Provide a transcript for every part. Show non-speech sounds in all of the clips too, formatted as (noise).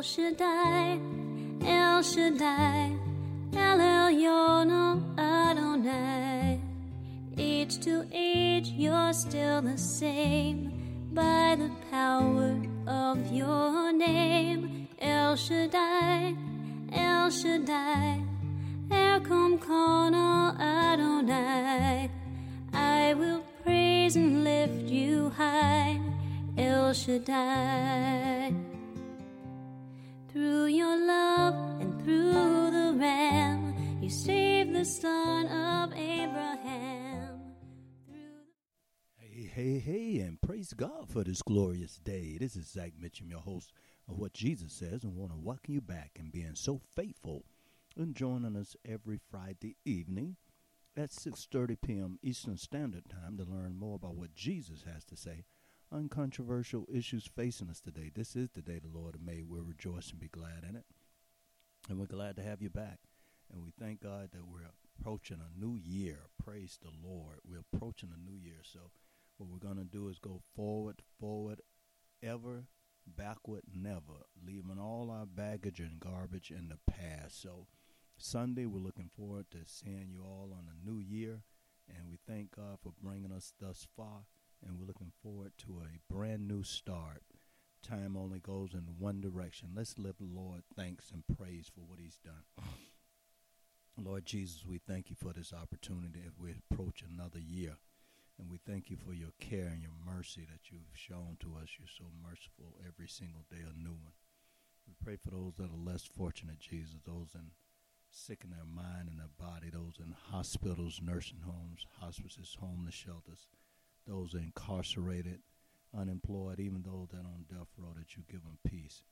El Shaddai, El Shaddai, El Elyon Adonai. Age to age, you're still the same by the power of your name. El Shaddai, El Shaddai, Erkamka na Adonai. I will praise and lift you high, El Shaddai. Through your love and through the Ram, you saved the son of Abraham. Hey, hey, hey, and praise God for this glorious day. This is Zach Mitchum, your host of What Jesus Says, and want to welcome you back and being so faithful and joining us every Friday evening at 6.30 p.m. Eastern Standard Time to learn more about what Jesus has to say uncontroversial issues facing us today. This is the day the Lord has made. We'll rejoice and be glad in it. And we're glad to have you back. And we thank God that we're approaching a new year. Praise the Lord. We're approaching a new year. So what we're going to do is go forward, forward, ever, backward, never, leaving all our baggage and garbage in the past. So Sunday, we're looking forward to seeing you all on a new year. And we thank God for bringing us thus far and we're looking forward to a brand new start. Time only goes in one direction. Let's live Lord thanks and praise for what He's done. (sighs) Lord Jesus, we thank you for this opportunity as we approach another year. And we thank you for your care and your mercy that you've shown to us. You're so merciful every single day, a new one. We pray for those that are less fortunate, Jesus, those in sick in their mind and their body, those in hospitals, nursing homes, hospices, homeless shelters those incarcerated, unemployed, even those that are on death row, that you give them peace.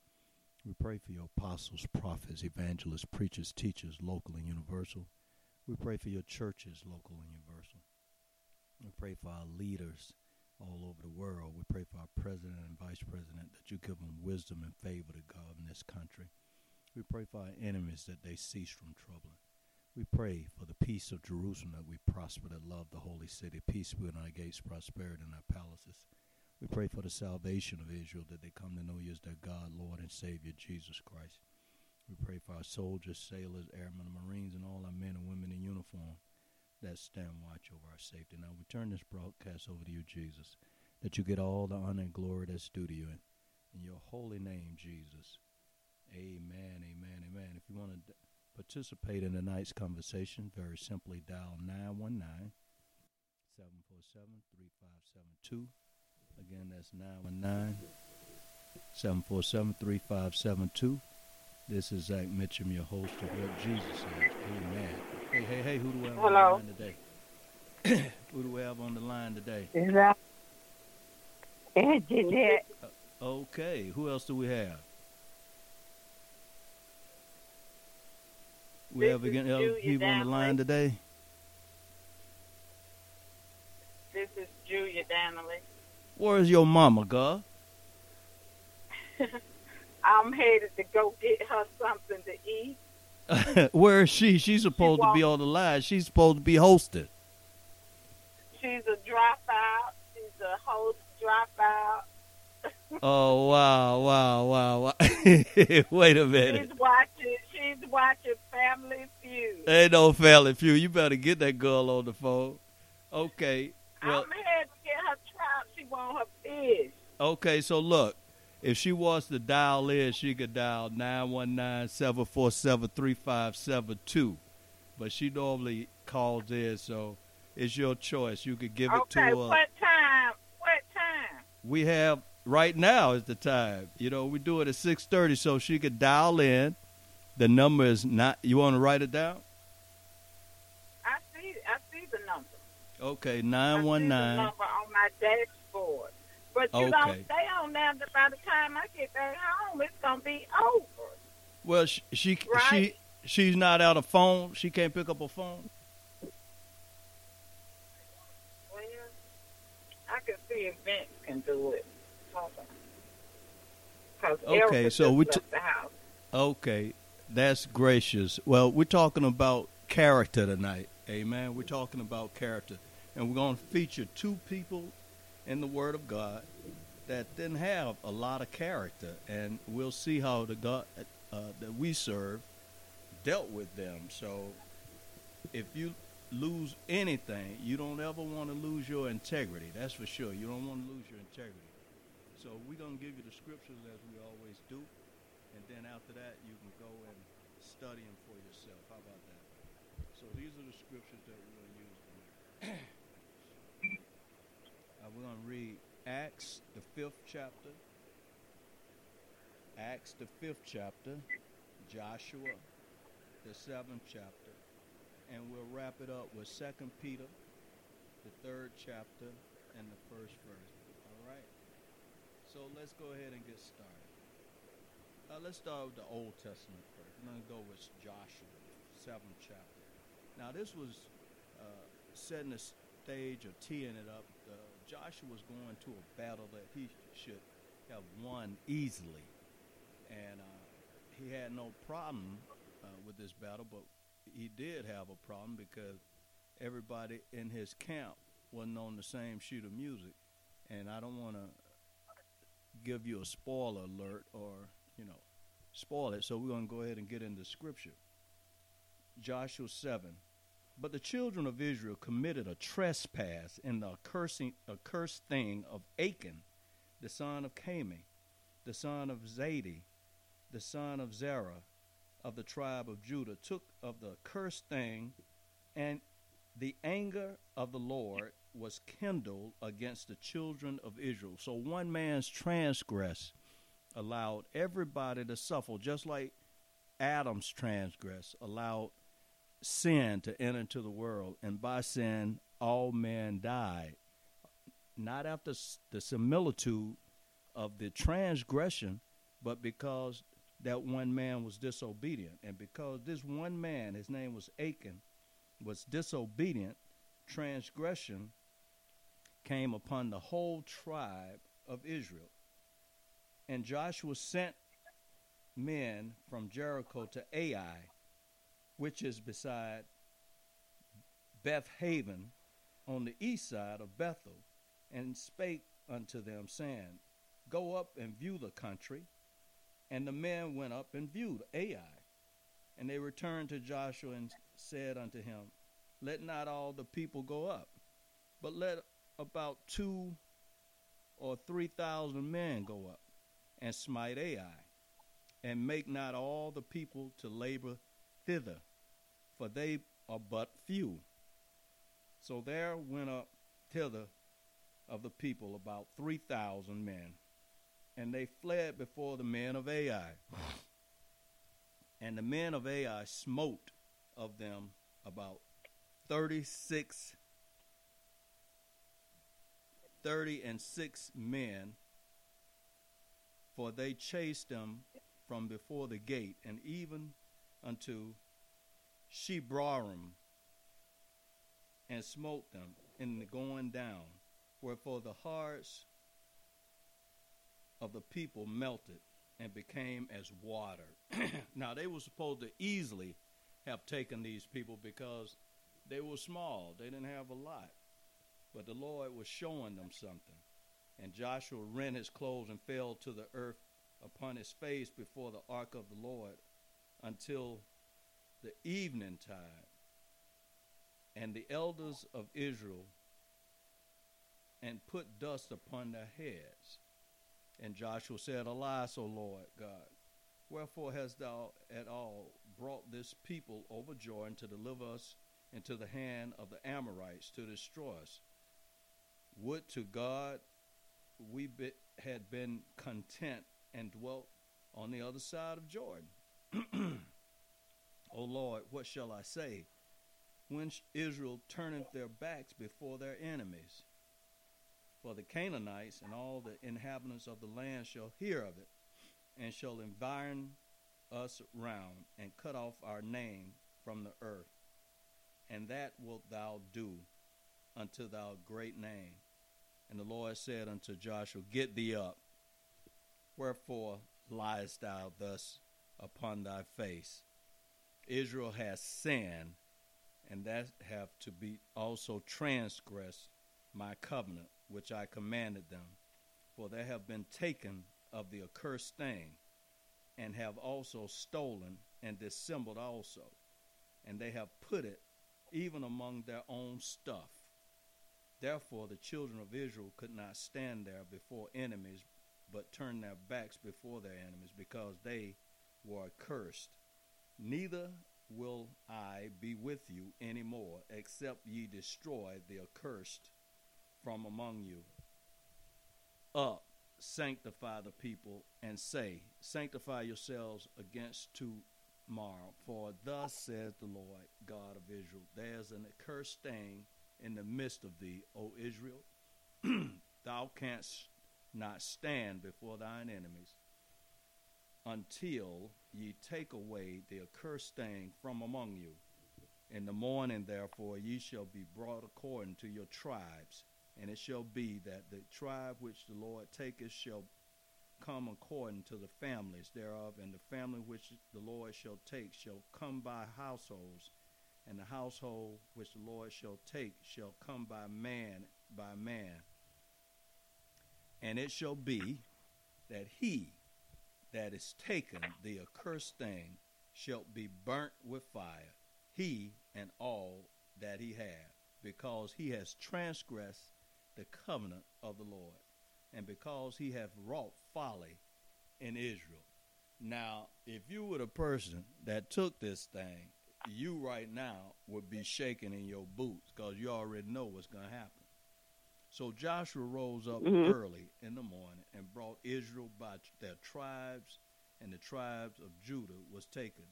We pray for your apostles, prophets, evangelists, preachers, teachers, local and universal. We pray for your churches, local and universal. We pray for our leaders all over the world. We pray for our president and vice president that you give them wisdom and favor to govern this country. We pray for our enemies that they cease from troubling. We pray for the peace of Jerusalem that we prosper, that love the holy city, peace within our gates, prosperity in our palaces. We pray for the salvation of Israel, that they come to know you as their God, Lord, and Savior, Jesus Christ. We pray for our soldiers, sailors, airmen, Marines, and all our men and women in uniform that stand watch over our safety. Now we turn this broadcast over to you, Jesus, that you get all the honor and glory that's due to you. In your holy name, Jesus. Amen, amen, amen. If you want to participate in tonight's conversation, very simply dial 919 747 3572. Again, that's 919 747 3572. This is Zach Mitchum, your host of What Jesus Says. Amen. Hey, hey, hey, who do we have Hello. on the line today? (coughs) who do we have on the line today? Is that Jeanette? Uh, okay, who else do we have? We This have is again uh, other Julia people on the line today. This is Julia Danley. Where's your mama, girl? (laughs) I'm headed to go get her something to eat. (laughs) Where is she? She's supposed to be on the line. She's supposed to be hosted. She's a dropout. She's a host dropout. Oh wow, wow, wow! wow. (laughs) Wait a minute. She's watching. She's watching Family Feud. Ain't no family feud. You better get that girl on the phone. Okay. Well, I'm headed to get her trout. She want her fish. okay. So look, if she wants to dial in, she could dial nine one nine seven four seven three five seven two. But she normally calls in, so it's your choice. You could give it Okay, to her. what time? What time? we have right now is the time. You know, we do it at six thirty, so she could dial in. The number is not. You want to write it down? I see. I see the number. Okay, nine see one the nine. number on my dashboard. But you Okay. don't stay on there. By the time I get back home, it's gonna be over. Well, she she, Right. she she's not out of phone. She can't pick up a phone. Well, I can see if Vince can do it. Hold on. 'Cause Okay, so we t- the house. Okay, that's gracious. Well, we're talking about character tonight. Amen. We're talking about character. And we're going to feature two people in the Word of God that didn't have a lot of character. And we'll see how the God uh, that we serve dealt with them. So if you lose anything, you don't ever want to lose your integrity. That's for sure. You don't want to lose your integrity. So we're going to give you the scriptures as we always do. And then after that, you can go and study them for yourself. How about that? So these are the scriptures that we're going to use tonight. (coughs) uh, we're going to read Acts, the fifth chapter. Acts, the fifth chapter. Joshua, the seventh chapter. And we'll wrap it up with Second Peter, the third chapter, and the first verse. All right? So let's go ahead and get started. Uh, let's start with the Old Testament first. I'm going to go with Joshua, seventh chapter. Now, this was uh, setting the stage or teeing it up. Uh, Joshua was going to a battle that he should have won easily. And uh, he had no problem uh, with this battle, but he did have a problem because everybody in his camp wasn't on the same sheet of music. And I don't want to give you a spoiler alert or, you know, spoil it. So we're going to go ahead and get into scripture. Joshua 7. But the children of Israel committed a trespass in the accursing, accursed thing of Achan, the son of Carmi, the son of Zabdi, the son of Zerah, of the tribe of Judah, took of the accursed thing, and the anger of the Lord was kindled against the children of Israel. So one man's transgress allowed everybody to suffer, just like Adam's transgress allowed sin to enter into the world, and by sin all men died. Not after the similitude of the transgression, but because that one man was disobedient. And because this one man, his name was Achan, was disobedient, transgression came upon the whole tribe of Israel. And Joshua sent men from Jericho to Ai, which is beside Beth Haven on the east side of Bethel, and spake unto them, saying, Go up and view the country. And the men went up and viewed Ai. And they returned to Joshua and said unto him, Let not all the people go up, but let about two or three thousand men go up and smite Ai, and make not all the people to labor thither, for they are but few. So there went up thither of the people about three thousand men, and they fled before the men of Ai. (sighs) And the men of Ai smote of them about thirty six thirty and six men, for they chased them from before the gate, and even unto Shebarim, and smote them in the going down, wherefore the hearts of the people melted and became as water. (clears throat) now they were supposed to easily have taken these people because they were small, they didn't have a lot. But the Lord was showing them something. And Joshua rent his clothes and fell to the earth upon his face before the ark of the Lord until the evening tide. And the elders of Israel and put dust upon their heads. And Joshua said, Alas, O Lord God, wherefore hast thou at all brought this people over Jordan to deliver us into the hand of the Amorites to destroy us? Would to God we be, had been content and dwelt on the other side of Jordan. (clears throat) o Lord, what shall I say? When Israel turneth their backs before their enemies, For the Canaanites and all the inhabitants of the land shall hear of it, and shall environ us round, and cut off our name from the earth. And that wilt thou do unto thy great name. And the Lord said unto Joshua, Get thee up. Wherefore liest thou thus upon thy face? Israel has sinned, and that have to be also transgressed my covenant which I commanded them. For they have been taken of the accursed thing, and have also stolen and dissembled also, and they have put it even among their own stuff. Therefore the children of Israel could not stand there before enemies, but turned their backs before their enemies, because they were accursed. Neither will I be with you any more, except ye destroy the accursed from among you. Up, sanctify the people, and say, Sanctify yourselves against tomorrow. For thus says the Lord God of Israel, There's an accursed thing in the midst of thee, O Israel. (clears throat) Thou canst not stand before thine enemies until ye take away the accursed thing from among you. In the morning, therefore, ye shall be brought according to your tribes. And it shall be that the tribe which the Lord taketh shall come according to the families thereof, and the family which the Lord shall take shall come by households, and the household which the Lord shall take shall come by man by man. And it shall be that he that is taken, the accursed thing, shall be burnt with fire, he and all that he hath, because he has transgressed the covenant of the Lord, and because he hath wrought folly in Israel. Now, if you were the person that took this thing, you right now would be shaking in your boots because you already know what's going to happen. So Joshua rose up Mhm. early in the morning and brought Israel by their tribes, and the tribes of Judah was taken.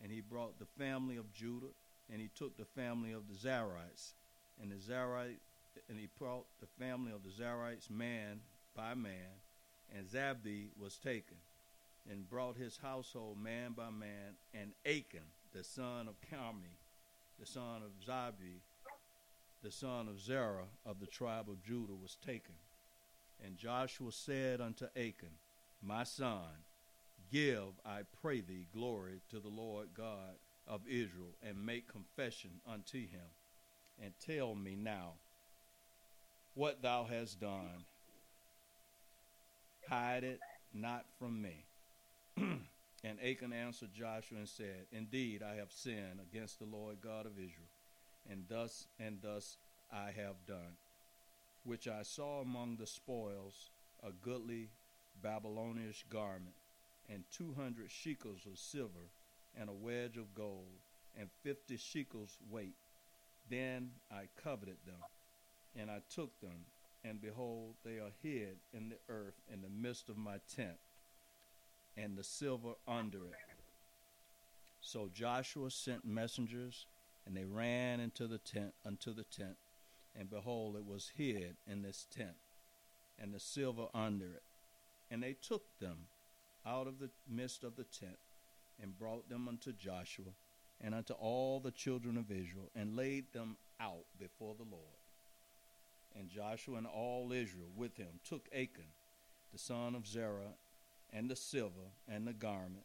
And he brought the family of Judah, and he took the family of the Zarhites, and the Zarhite, and he brought the family of the Zarhites man by man, and Zabdi was taken, and brought his household man by man, and Achan, the son of Carmi, the son of Zabdi, the son of Zerah of the tribe of Judah, was taken. And Joshua said unto Achan, My son, give, I pray thee, glory to the Lord God of Israel, and make confession unto him, and tell me now what thou hast done. Hide it not from me. (clears throat) and Achan answered Joshua and said, Indeed, I have sinned against the Lord God of Israel, and thus and thus I have done, which I saw among the spoils a goodly Babylonish garment, and two hundred shekels of silver, and a wedge of gold, and fifty shekels weight. Then I coveted them, and I took them, and behold, they are hid in the earth in the midst of my tent, and the silver under it. So Joshua sent messengers, and they ran into the tent unto the tent, and behold, it was hid in this tent, and the silver under it. And they took them out of the midst of the tent, and brought them unto Joshua, and unto all the children of Israel, and laid them out before the Lord. And Joshua and all Israel with him took Achan, the son of Zerah, and the silver, and the garment,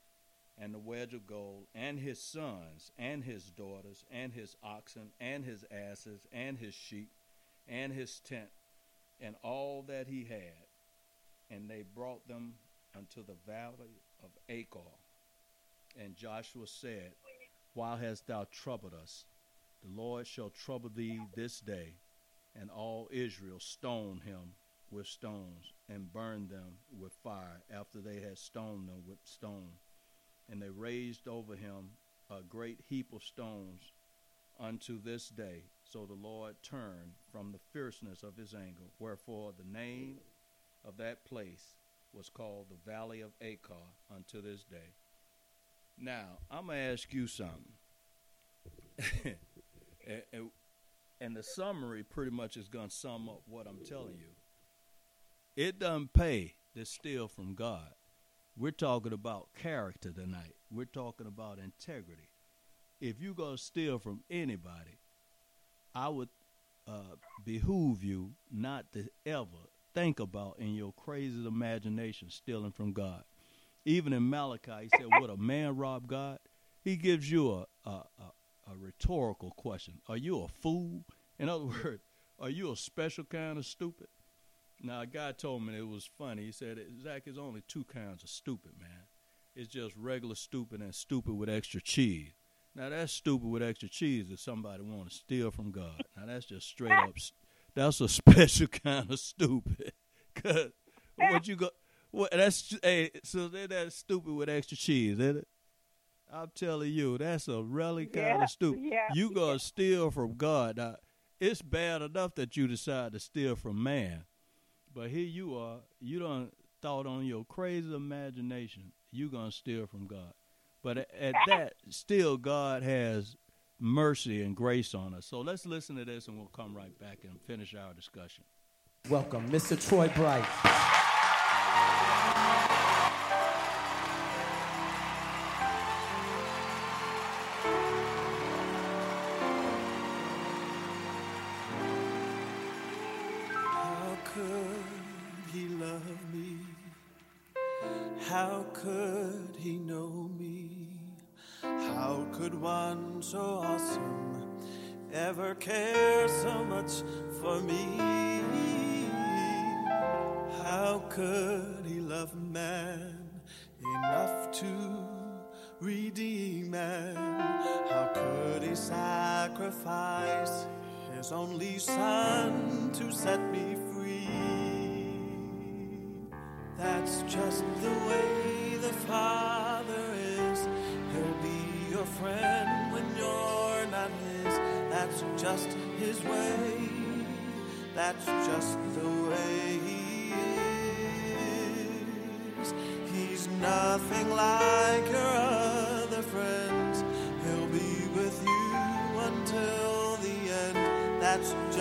and the wedge of gold, and his sons, and his daughters, and his oxen, and his asses, and his sheep, and his tent, and all that he had. And they brought them unto the valley of Achor. And Joshua said, Why hast thou troubled us? The Lord shall trouble thee this day. And all Israel stoned him with stones, and burned them with fire after they had stoned them with stone. And they raised over him a great heap of stones unto this day. So the Lord turned from the fierceness of his anger. Wherefore the name of that place was called the Valley of Achor unto this day. Now, I'm going to ask you something. (laughs) and, and, and the summary pretty much is going to sum up what I'm telling you. It doesn't pay to steal from God. We're talking about character tonight. We're talking about integrity. If you're going to steal from anybody, I would uh, behoove you not to ever think about in your crazy imagination stealing from God. Even in Malachi, he said, Would a man rob God? He gives you a, a, a, a rhetorical question Are you a fool? In other (laughs) words, are you a special kind of stupid? Now, a guy told me it was funny. He said, Zach, there's only two kinds of stupid, man. It's just regular stupid and stupid with extra cheese. Now, that's stupid with extra cheese if somebody want to steal from God. Now, that's just straight up. That's a (laughs) special kind of stupid. (laughs) Cause what you go, what that's hey, so they're that stupid with extra cheese, isn't it? I'm telling you, that's a really kind Yeah, of stupid. yeah, you gonna steal from God. Now, it's bad enough that you decide to steal from man, but here you are. You don't thought on your crazy imagination you're gonna steal from God. But at, at (laughs) that, still God has mercy and grace on us. So let's listen to this, and we'll come right back and finish our discussion. Welcome, Mr. Troy Bright. Redeem man? How could he sacrifice his only son to set me free? That's just the way the Father is. He'll be your friend when you're not his. That's just his way. That's just the way he is. He's nothing like your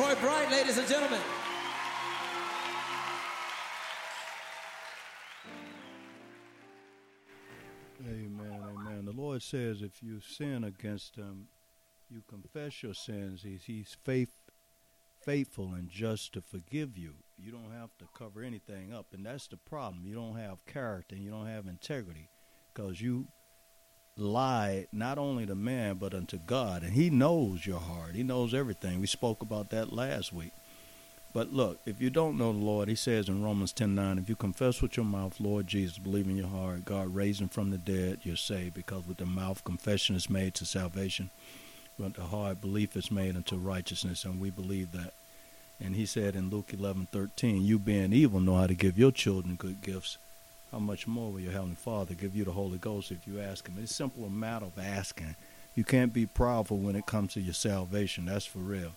Troy Bright, ladies and gentlemen. Amen, amen. The Lord says if you sin against him, you confess your sins. He's, he's faith, faithful and just to forgive you. You don't have to cover anything up, and that's the problem. You don't have character and you don't have integrity because you lie not only to man but unto God, and He knows your heart. He knows everything. We spoke about that last week. But look, if you don't know the Lord, He says in Romans ten nine, if you confess with your mouth, Lord Jesus, believe in your heart, God raised Him from the dead, you're saved. Because with the mouth confession is made to salvation, but the heart belief is made unto righteousness, and we believe that. And He said in Luke eleven thirteen, you being evil know how to give your children good gifts. How much more will your heavenly Father give you the Holy Ghost if you ask Him? It's a simple matter of asking. You can't be proudful when it comes to your salvation. That's for real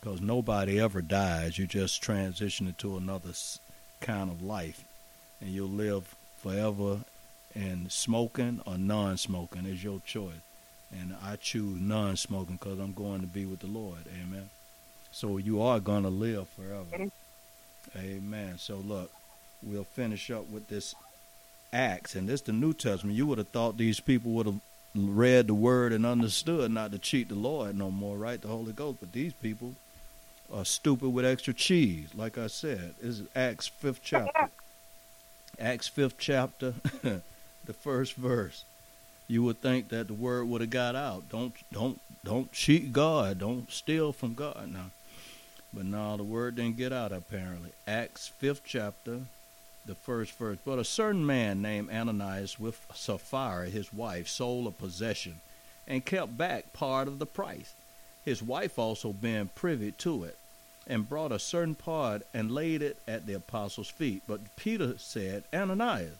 because nobody ever dies. You just transition into another kind of life, and you'll live forever. And smoking or non-smoking is your choice. And I choose non-smoking because I'm going to be with the Lord. Amen. So you are going to live forever. Amen. So look, we'll finish up with this Acts, and this the New Testament. You would have thought these people would have read the word and understood not to cheat the Lord no more, right? The Holy Ghost. But these people are stupid with extra cheese. Like I said, this is Acts fifth chapter. (laughs) Acts fifth chapter, (laughs) the first verse. You would think that the word would have got out. Don't don't don't cheat God. Don't steal from God now. But no, the word didn't get out apparently. Acts fifth chapter, the first verse. But a certain man named Ananias with Sapphira, his wife, sold a possession and kept back part of the price. His wife also being privy to it, and brought a certain part and laid it at the apostles' feet. But Peter said, Ananias,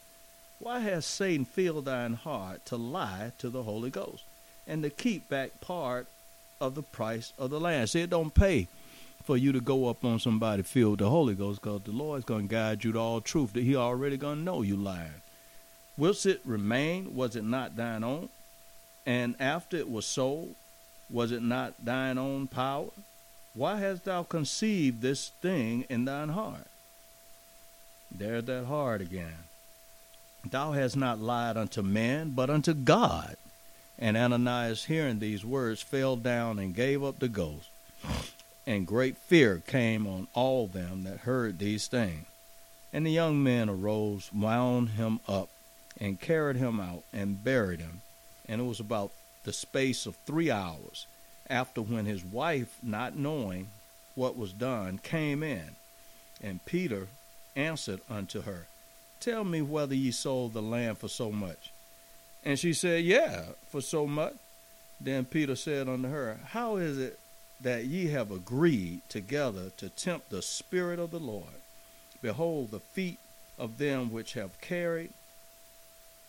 why has Satan filled thine heart to lie to the Holy Ghost, and to keep back part of the price of the land? See, it don't pay for you to go up on somebody filled with the Holy Ghost, because the Lord's going to guide you to all truth. That He already going to know you lying. Whilst it remained, was it not thine own? And after it was sold, was it not thine own power? Why hast thou conceived this thing in thine heart? There's that heart again. Thou hast not lied unto man, but unto God. And Ananias, hearing these words, fell down and gave up the ghost. And great fear came on all them that heard these things. And the young men arose, wound him up, and carried him out, and buried him. And it was about the space of three hours after when his wife, not knowing what was done, came in. And Peter answered unto her, Tell me whether ye sold the land for so much. And she said, Yeah, for so much. Then Peter said unto her, How is it that ye have agreed together to tempt the Spirit of the Lord? Behold, the feet of them which have carried,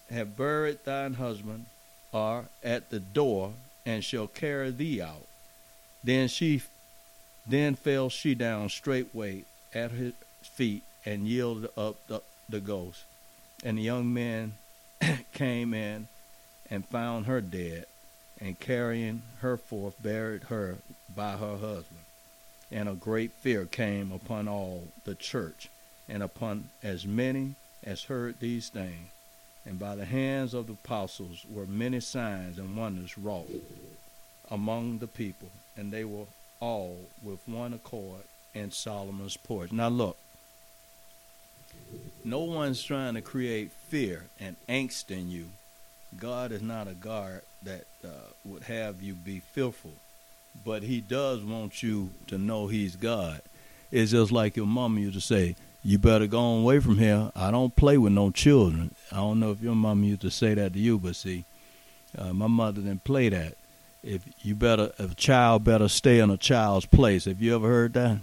have buried thine husband, are at the door, and shall carry thee out. Then she, then fell she down straightway at his feet, and yielded up the, the ghost. And the young men (clears throat) came in and found her dead, and carrying her forth buried her by her husband. And a great fear came upon all the church, and upon as many as heard these things. And by the hands of the apostles were many signs and wonders wrought among the people, and they were all with one accord in Solomon's porch. Now look, no one's trying to create fear and angst in you. God is not a God that uh, would have you be fearful, but He does want you to know He's God. It's just like your mama used to say, "You better go away from here. I don't play with no children." I don't know if your mama used to say that to you, but see, uh, my mother didn't play that. If you better, if a child better stay in a child's place. Have you ever heard that?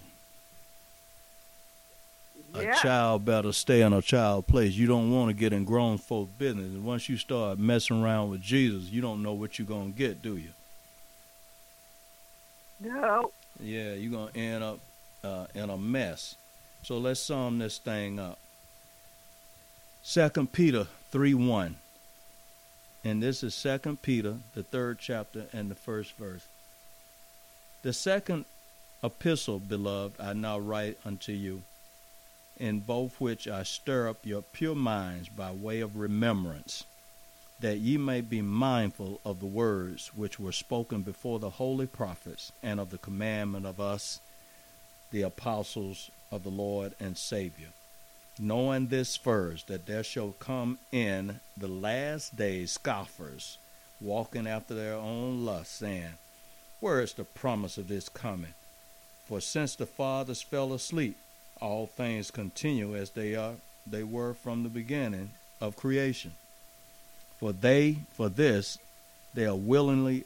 Yeah. a child better stay in a child place. You don't want to get in grown folk business. And once you start messing around with Jesus, you don't know what you're gonna get, do you? No. Yeah, you're gonna end up uh, in a mess. So let's sum this thing up. Second Peter three one. And this is Second Peter, the third chapter and the first verse. The second epistle, beloved, I now write unto you in both which I stir up your pure minds by way of remembrance, that ye may be mindful of the words which were spoken before the holy prophets, and of the commandment of us, the apostles of the Lord and Savior. Knowing this first, that there shall come in the last days scoffers, walking after their own lusts, saying, Where is the promise of this coming? For since the fathers fell asleep, all things continue as they are they were from the beginning of creation. For they for this they are willingly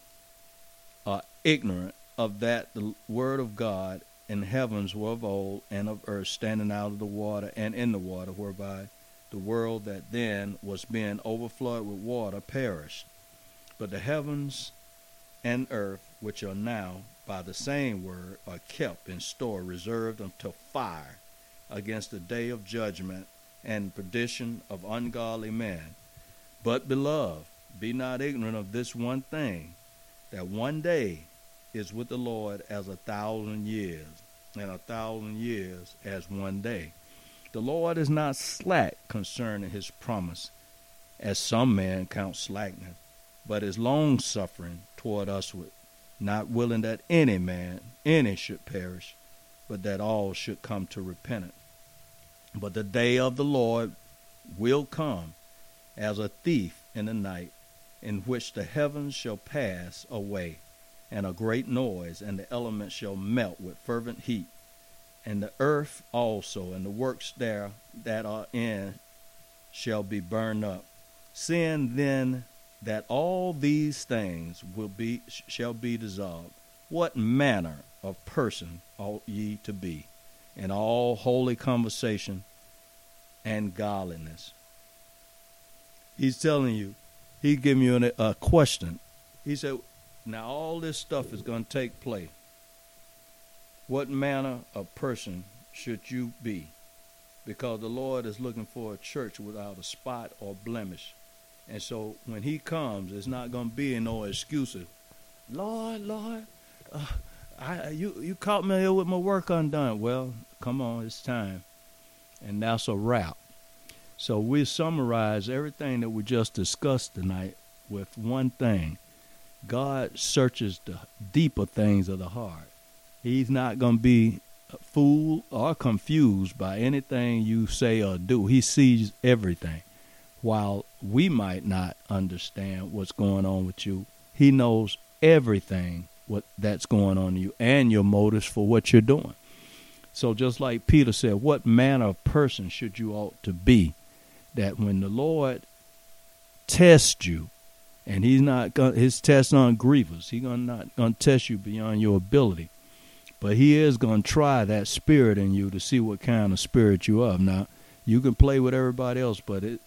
are ignorant of that the word of God in heavens were of old and of earth standing out of the water and in the water whereby the world that then was being overflowed with water perished. But the heavens and earth which are now by the same word are kept in store reserved until fire against the day of judgment and perdition of ungodly men. But, beloved, be not ignorant of this one thing, that one day is with the Lord as a thousand years, and a thousand years as one day. The Lord is not slack concerning his promise, as some men count slackness, but is long suffering toward us, not willing that any man, any should perish, but that all should come to repentance. But the day of the Lord will come as a thief in the night, in which the heavens shall pass away, and a great noise, and the elements shall melt with fervent heat, and the earth also, and the works there that are in shall be burned up. Seeing then that all these things will be shall be dissolved, what manner of person ought ye to be in all holy conversation and godliness? He's telling you, he's giving you an, a question. He said, now all this stuff is going to take place. What manner of person should you be? Because the Lord is looking for a church without a spot or blemish. And so when he comes, it's not going to be no excuses. Lord, Lord, uh, I, you, you caught me here with my work undone. Well, come on, it's time. And that's a wrap. So we summarize everything that we just discussed tonight with one thing. God searches the deeper things of the heart. He's not going to be fooled or confused by anything you say or do. He sees everything. While we might not understand what's going on with you, he knows everything what that's going on in you and your motives for what you're doing. So just like Peter said, what manner of person should you ought to be that when the Lord tests you, and he's not gonna, his tests aren't grievous. He's gonna not gonna test you beyond your ability. But he is gonna try that spirit in you to see what kind of spirit you are. Now, you can play with everybody else, but it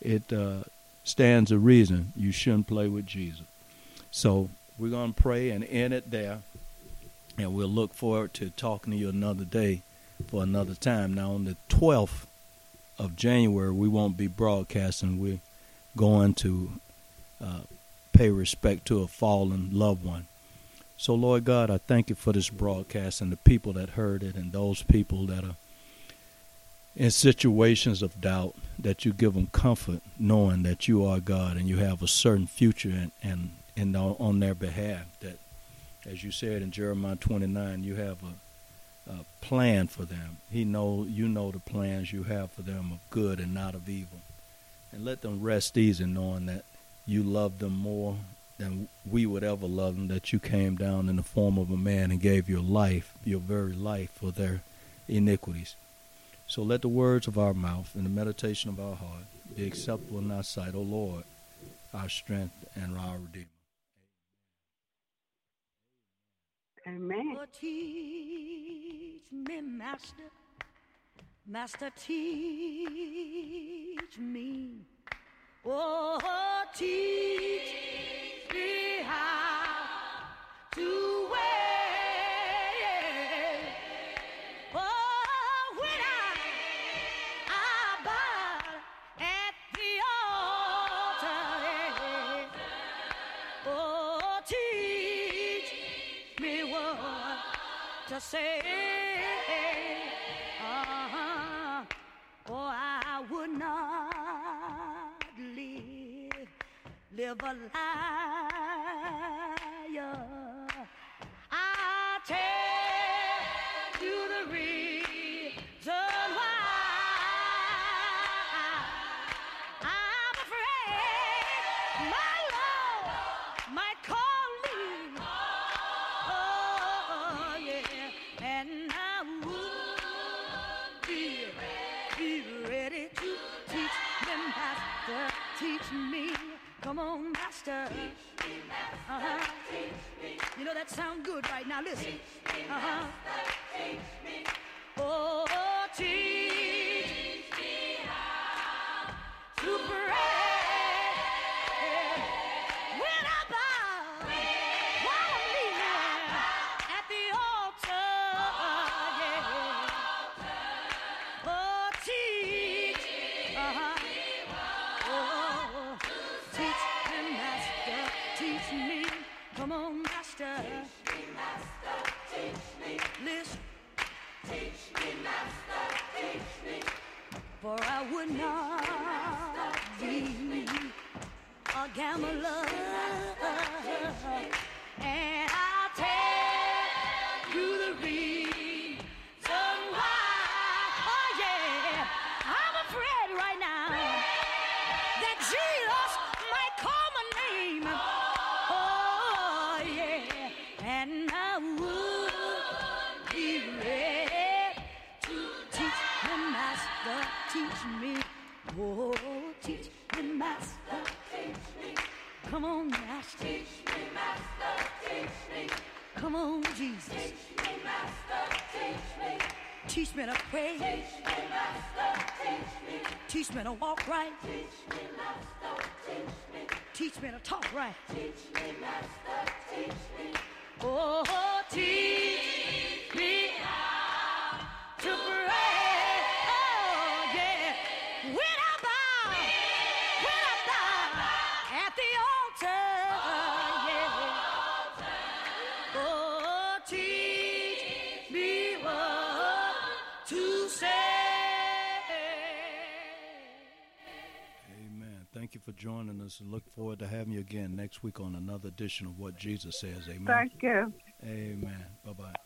it uh, stands a reason you shouldn't play with Jesus. So we're gonna pray and end it there. And we'll look forward to talking to you another day for another time. Now on the twelfth of January we won't be broadcasting. We're going to uh, pay respect to a fallen loved one. So, Lord God, I thank you for this broadcast and the people that heard it and those people that are in situations of doubt, that you give them comfort knowing that you are God and you have a certain future and, and, and on their behalf. That, as you said in Jeremiah 29, you have a, a plan for them. He know You know the plans you have for them of good and not of evil. And let them rest easy knowing that you love them more than we would ever love them, that you came down in the form of a man and gave your life, your very life, for their iniquities. So let the words of our mouth and the meditation of our heart be acceptable in thy sight, O Lord, our strength and our Redeemer. Amen. Oh, teach me, Master. Master, teach me. Oh, teach me how to wait. Say. Uh-huh. Oh, I would not live, live a liar. Teach me. Come on, Master. Uh-huh. Teach me. You know that sound good right now. Listen. Uh-huh. Teach me. Oh, teach not be a gambler. Teach me to pray. Teach me, Master. Teach me. Teach me to walk right. Teach me, Master. Teach me. Teach me to talk right. Teach me, Master. Teach me. Oh, teach me how to pray. For joining us and look forward to having you again next week on another edition of What Jesus Says. Amen. Thank you. Amen. Bye bye.